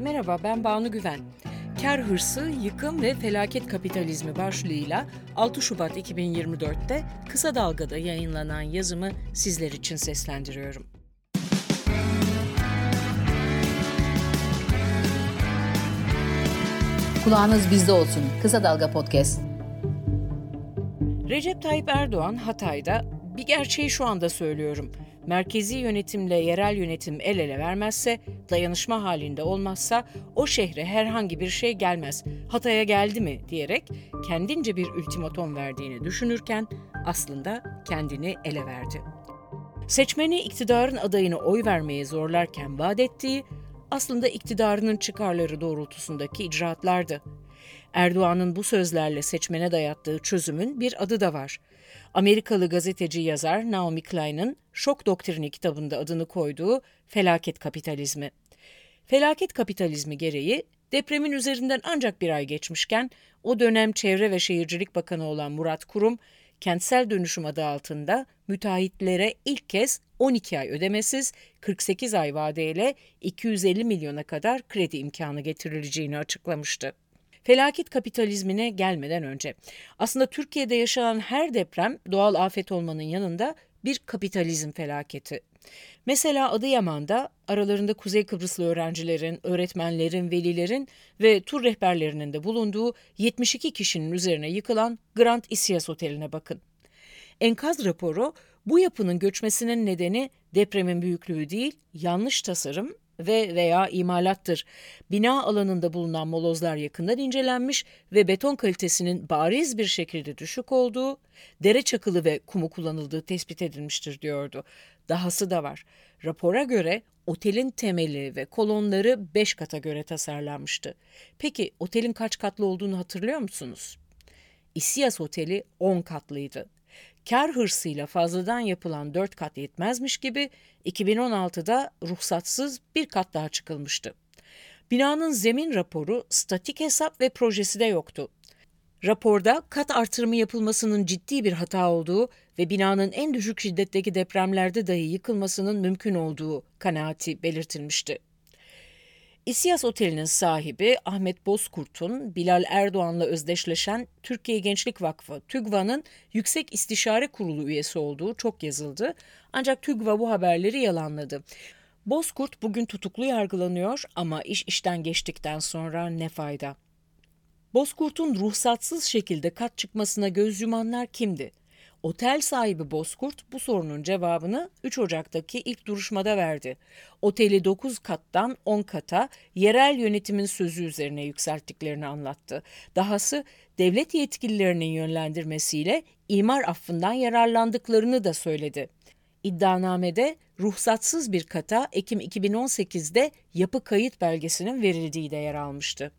Merhaba ben Banu Güven. Kar hırsı, yıkım ve felaket kapitalizmi başlığıyla 6 Şubat 2024'te Kısa Dalga'da yayınlanan yazımı sizler için seslendiriyorum. Kulağınız bizde olsun. Kısa Dalga Podcast. Recep Tayyip Erdoğan Hatay'da bir gerçeği şu anda söylüyorum. Merkezi yönetimle yerel yönetim el ele vermezse, dayanışma halinde olmazsa o şehre herhangi bir şey gelmez. Hatay'a geldi mi diyerek kendince bir ultimatom verdiğini düşünürken aslında kendini ele verdi. Seçmeni iktidarın adayını oy vermeye zorlarken vaat ettiği aslında iktidarının çıkarları doğrultusundaki icraatlardı. Erdoğan'ın bu sözlerle seçmene dayattığı çözümün bir adı da var. Amerikalı gazeteci yazar Naomi Klein'ın Şok Doktrini kitabında adını koyduğu felaket kapitalizmi. Felaket kapitalizmi gereği depremin üzerinden ancak bir ay geçmişken o dönem Çevre ve Şehircilik Bakanı olan Murat Kurum, kentsel dönüşüm adı altında müteahhitlere ilk kez 12 ay ödemesiz 48 ay vadeyle 250 milyona kadar kredi imkanı getirileceğini açıklamıştı felaket kapitalizmine gelmeden önce. Aslında Türkiye'de yaşanan her deprem doğal afet olmanın yanında bir kapitalizm felaketi. Mesela Adıyaman'da aralarında Kuzey Kıbrıslı öğrencilerin, öğretmenlerin, velilerin ve tur rehberlerinin de bulunduğu 72 kişinin üzerine yıkılan Grand Isyas Oteli'ne bakın. Enkaz raporu bu yapının göçmesinin nedeni depremin büyüklüğü değil, yanlış tasarım ve veya imalattır. Bina alanında bulunan molozlar yakından incelenmiş ve beton kalitesinin bariz bir şekilde düşük olduğu, dere çakılı ve kumu kullanıldığı tespit edilmiştir diyordu. Dahası da var. Rapora göre otelin temeli ve kolonları 5 kata göre tasarlanmıştı. Peki otelin kaç katlı olduğunu hatırlıyor musunuz? İsiyas Oteli 10 katlıydı kar hırsıyla fazladan yapılan dört kat yetmezmiş gibi 2016'da ruhsatsız bir kat daha çıkılmıştı. Binanın zemin raporu, statik hesap ve projesi de yoktu. Raporda kat artırımı yapılmasının ciddi bir hata olduğu ve binanın en düşük şiddetteki depremlerde dahi yıkılmasının mümkün olduğu kanaati belirtilmişti. İSİAS Oteli'nin sahibi Ahmet Bozkurt'un Bilal Erdoğan'la özdeşleşen Türkiye Gençlik Vakfı TÜGVA'nın Yüksek İstişare Kurulu üyesi olduğu çok yazıldı. Ancak TÜGVA bu haberleri yalanladı. Bozkurt bugün tutuklu yargılanıyor ama iş işten geçtikten sonra ne fayda? Bozkurt'un ruhsatsız şekilde kat çıkmasına göz yumanlar kimdi? Otel sahibi Bozkurt bu sorunun cevabını 3 Ocak'taki ilk duruşmada verdi. Oteli 9 kattan 10 kata yerel yönetimin sözü üzerine yükselttiklerini anlattı. Dahası devlet yetkililerinin yönlendirmesiyle imar affından yararlandıklarını da söyledi. İddianamede ruhsatsız bir kata Ekim 2018'de yapı kayıt belgesinin verildiği de yer almıştı.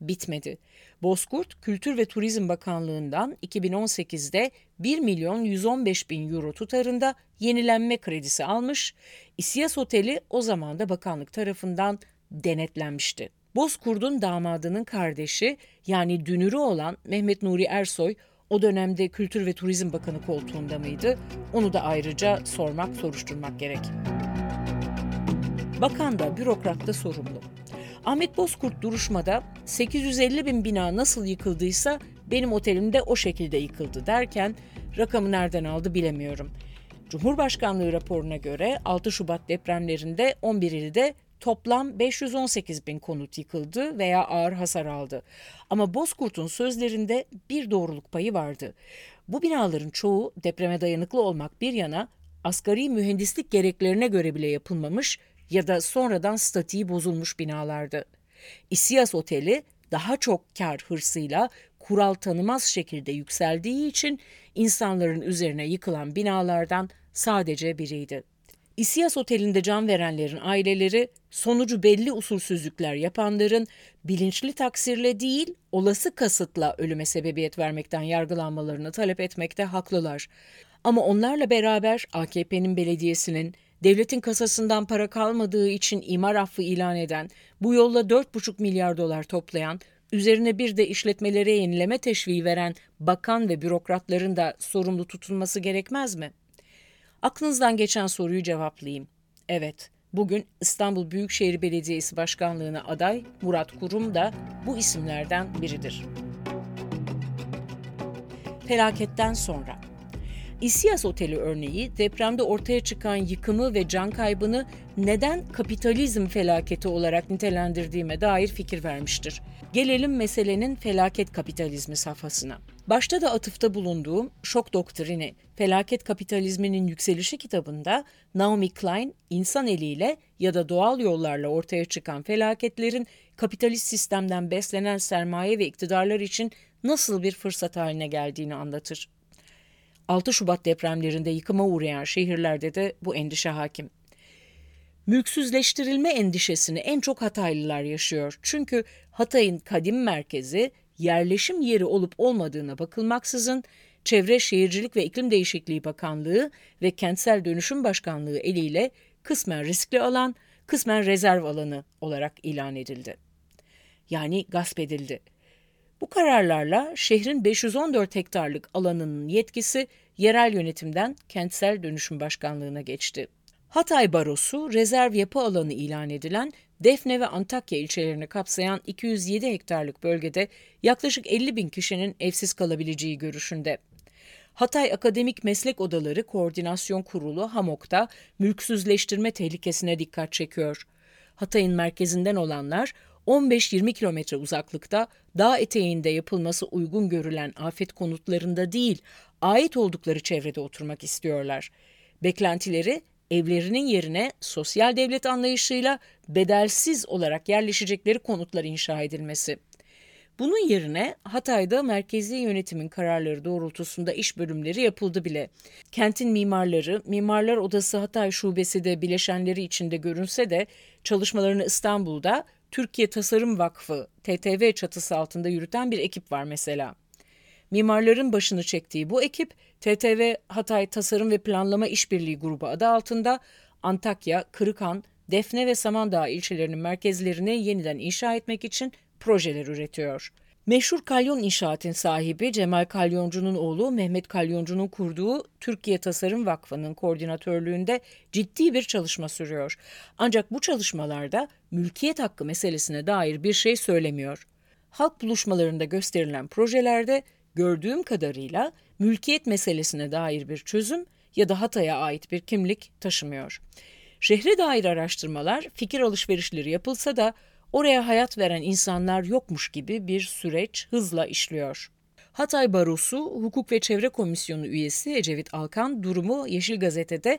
Bitmedi. Bozkurt Kültür ve Turizm Bakanlığı'ndan 2018'de 1 milyon 115 bin euro tutarında yenilenme kredisi almış, İSİAS Oteli o zaman da bakanlık tarafından denetlenmişti. Bozkurt'un damadının kardeşi yani dünürü olan Mehmet Nuri Ersoy o dönemde Kültür ve Turizm Bakanı koltuğunda mıydı? Onu da ayrıca sormak, soruşturmak gerek. Bakan da bürokrat da sorumlu. Ahmet Bozkurt duruşmada 850 bin bina nasıl yıkıldıysa benim otelimde o şekilde yıkıldı derken rakamı nereden aldı bilemiyorum. Cumhurbaşkanlığı raporuna göre 6 Şubat depremlerinde 11 ilde toplam 518 bin konut yıkıldı veya ağır hasar aldı. Ama Bozkurt'un sözlerinde bir doğruluk payı vardı. Bu binaların çoğu depreme dayanıklı olmak bir yana asgari mühendislik gereklerine göre bile yapılmamış ya da sonradan statiği bozulmuş binalardı. İsiyas Oteli daha çok kar hırsıyla kural tanımaz şekilde yükseldiği için insanların üzerine yıkılan binalardan sadece biriydi. İsiyas Oteli'nde can verenlerin aileleri sonucu belli usulsüzlükler yapanların bilinçli taksirle değil olası kasıtla ölüme sebebiyet vermekten yargılanmalarını talep etmekte haklılar. Ama onlarla beraber AKP'nin belediyesinin devletin kasasından para kalmadığı için imar affı ilan eden, bu yolla 4,5 milyar dolar toplayan, üzerine bir de işletmelere yenileme teşviği veren bakan ve bürokratların da sorumlu tutulması gerekmez mi? Aklınızdan geçen soruyu cevaplayayım. Evet, Bugün İstanbul Büyükşehir Belediyesi Başkanlığı'na aday Murat Kurum da bu isimlerden biridir. Felaketten sonra İSİAS Oteli örneği depremde ortaya çıkan yıkımı ve can kaybını neden kapitalizm felaketi olarak nitelendirdiğime dair fikir vermiştir. Gelelim meselenin felaket kapitalizmi safhasına. Başta da atıfta bulunduğum Şok Doktrini, Felaket Kapitalizminin Yükselişi kitabında Naomi Klein, insan eliyle ya da doğal yollarla ortaya çıkan felaketlerin kapitalist sistemden beslenen sermaye ve iktidarlar için nasıl bir fırsat haline geldiğini anlatır. 6 Şubat depremlerinde yıkıma uğrayan şehirlerde de bu endişe hakim. Mülksüzleştirilme endişesini en çok Hataylılar yaşıyor. Çünkü Hatay'ın kadim merkezi yerleşim yeri olup olmadığına bakılmaksızın Çevre Şehircilik ve İklim Değişikliği Bakanlığı ve Kentsel Dönüşüm Başkanlığı eliyle kısmen riskli alan, kısmen rezerv alanı olarak ilan edildi. Yani gasp edildi. Bu kararlarla şehrin 514 hektarlık alanının yetkisi yerel yönetimden Kentsel Dönüşüm Başkanlığı'na geçti. Hatay Barosu rezerv yapı alanı ilan edilen Defne ve Antakya ilçelerini kapsayan 207 hektarlık bölgede yaklaşık 50 bin kişinin evsiz kalabileceği görüşünde. Hatay Akademik Meslek Odaları Koordinasyon Kurulu HAMOK'ta mülksüzleştirme tehlikesine dikkat çekiyor. Hatay'ın merkezinden olanlar 15-20 kilometre uzaklıkta dağ eteğinde yapılması uygun görülen afet konutlarında değil, ait oldukları çevrede oturmak istiyorlar. Beklentileri evlerinin yerine sosyal devlet anlayışıyla bedelsiz olarak yerleşecekleri konutlar inşa edilmesi. Bunun yerine Hatay'da merkezi yönetimin kararları doğrultusunda iş bölümleri yapıldı bile. Kentin mimarları, Mimarlar Odası Hatay Şubesi de bileşenleri içinde görünse de çalışmalarını İstanbul'da Türkiye Tasarım Vakfı TTV çatısı altında yürüten bir ekip var mesela. Mimarların başını çektiği bu ekip TTV Hatay Tasarım ve Planlama İşbirliği Grubu adı altında Antakya, Kırıkhan, Defne ve Samandağ ilçelerinin merkezlerini yeniden inşa etmek için projeler üretiyor. Meşhur Kalyon İnşaat'ın sahibi Cemal Kalyoncu'nun oğlu Mehmet Kalyoncu'nun kurduğu Türkiye Tasarım Vakfı'nın koordinatörlüğünde ciddi bir çalışma sürüyor. Ancak bu çalışmalarda mülkiyet hakkı meselesine dair bir şey söylemiyor. Halk buluşmalarında gösterilen projelerde gördüğüm kadarıyla mülkiyet meselesine dair bir çözüm ya da Hatay'a ait bir kimlik taşımıyor. Şehre dair araştırmalar, fikir alışverişleri yapılsa da oraya hayat veren insanlar yokmuş gibi bir süreç hızla işliyor. Hatay Barosu Hukuk ve Çevre Komisyonu üyesi Ecevit Alkan durumu Yeşil Gazete'de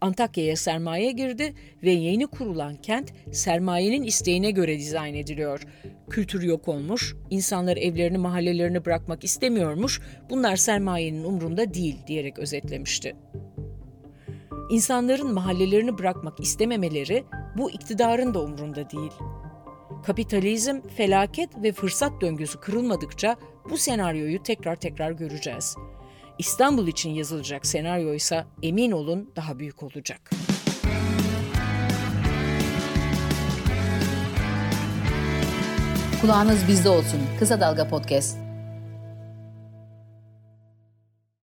Antakya'ya sermaye girdi ve yeni kurulan kent sermayenin isteğine göre dizayn ediliyor. Kültür yok olmuş, insanlar evlerini mahallelerini bırakmak istemiyormuş, bunlar sermayenin umrunda değil diyerek özetlemişti. İnsanların mahallelerini bırakmak istememeleri bu iktidarın da umrunda değil. Kapitalizm, felaket ve fırsat döngüsü kırılmadıkça bu senaryoyu tekrar tekrar göreceğiz. İstanbul için yazılacak senaryo ise emin olun daha büyük olacak. Kulağınız bizde olsun. Kısa Dalga Podcast.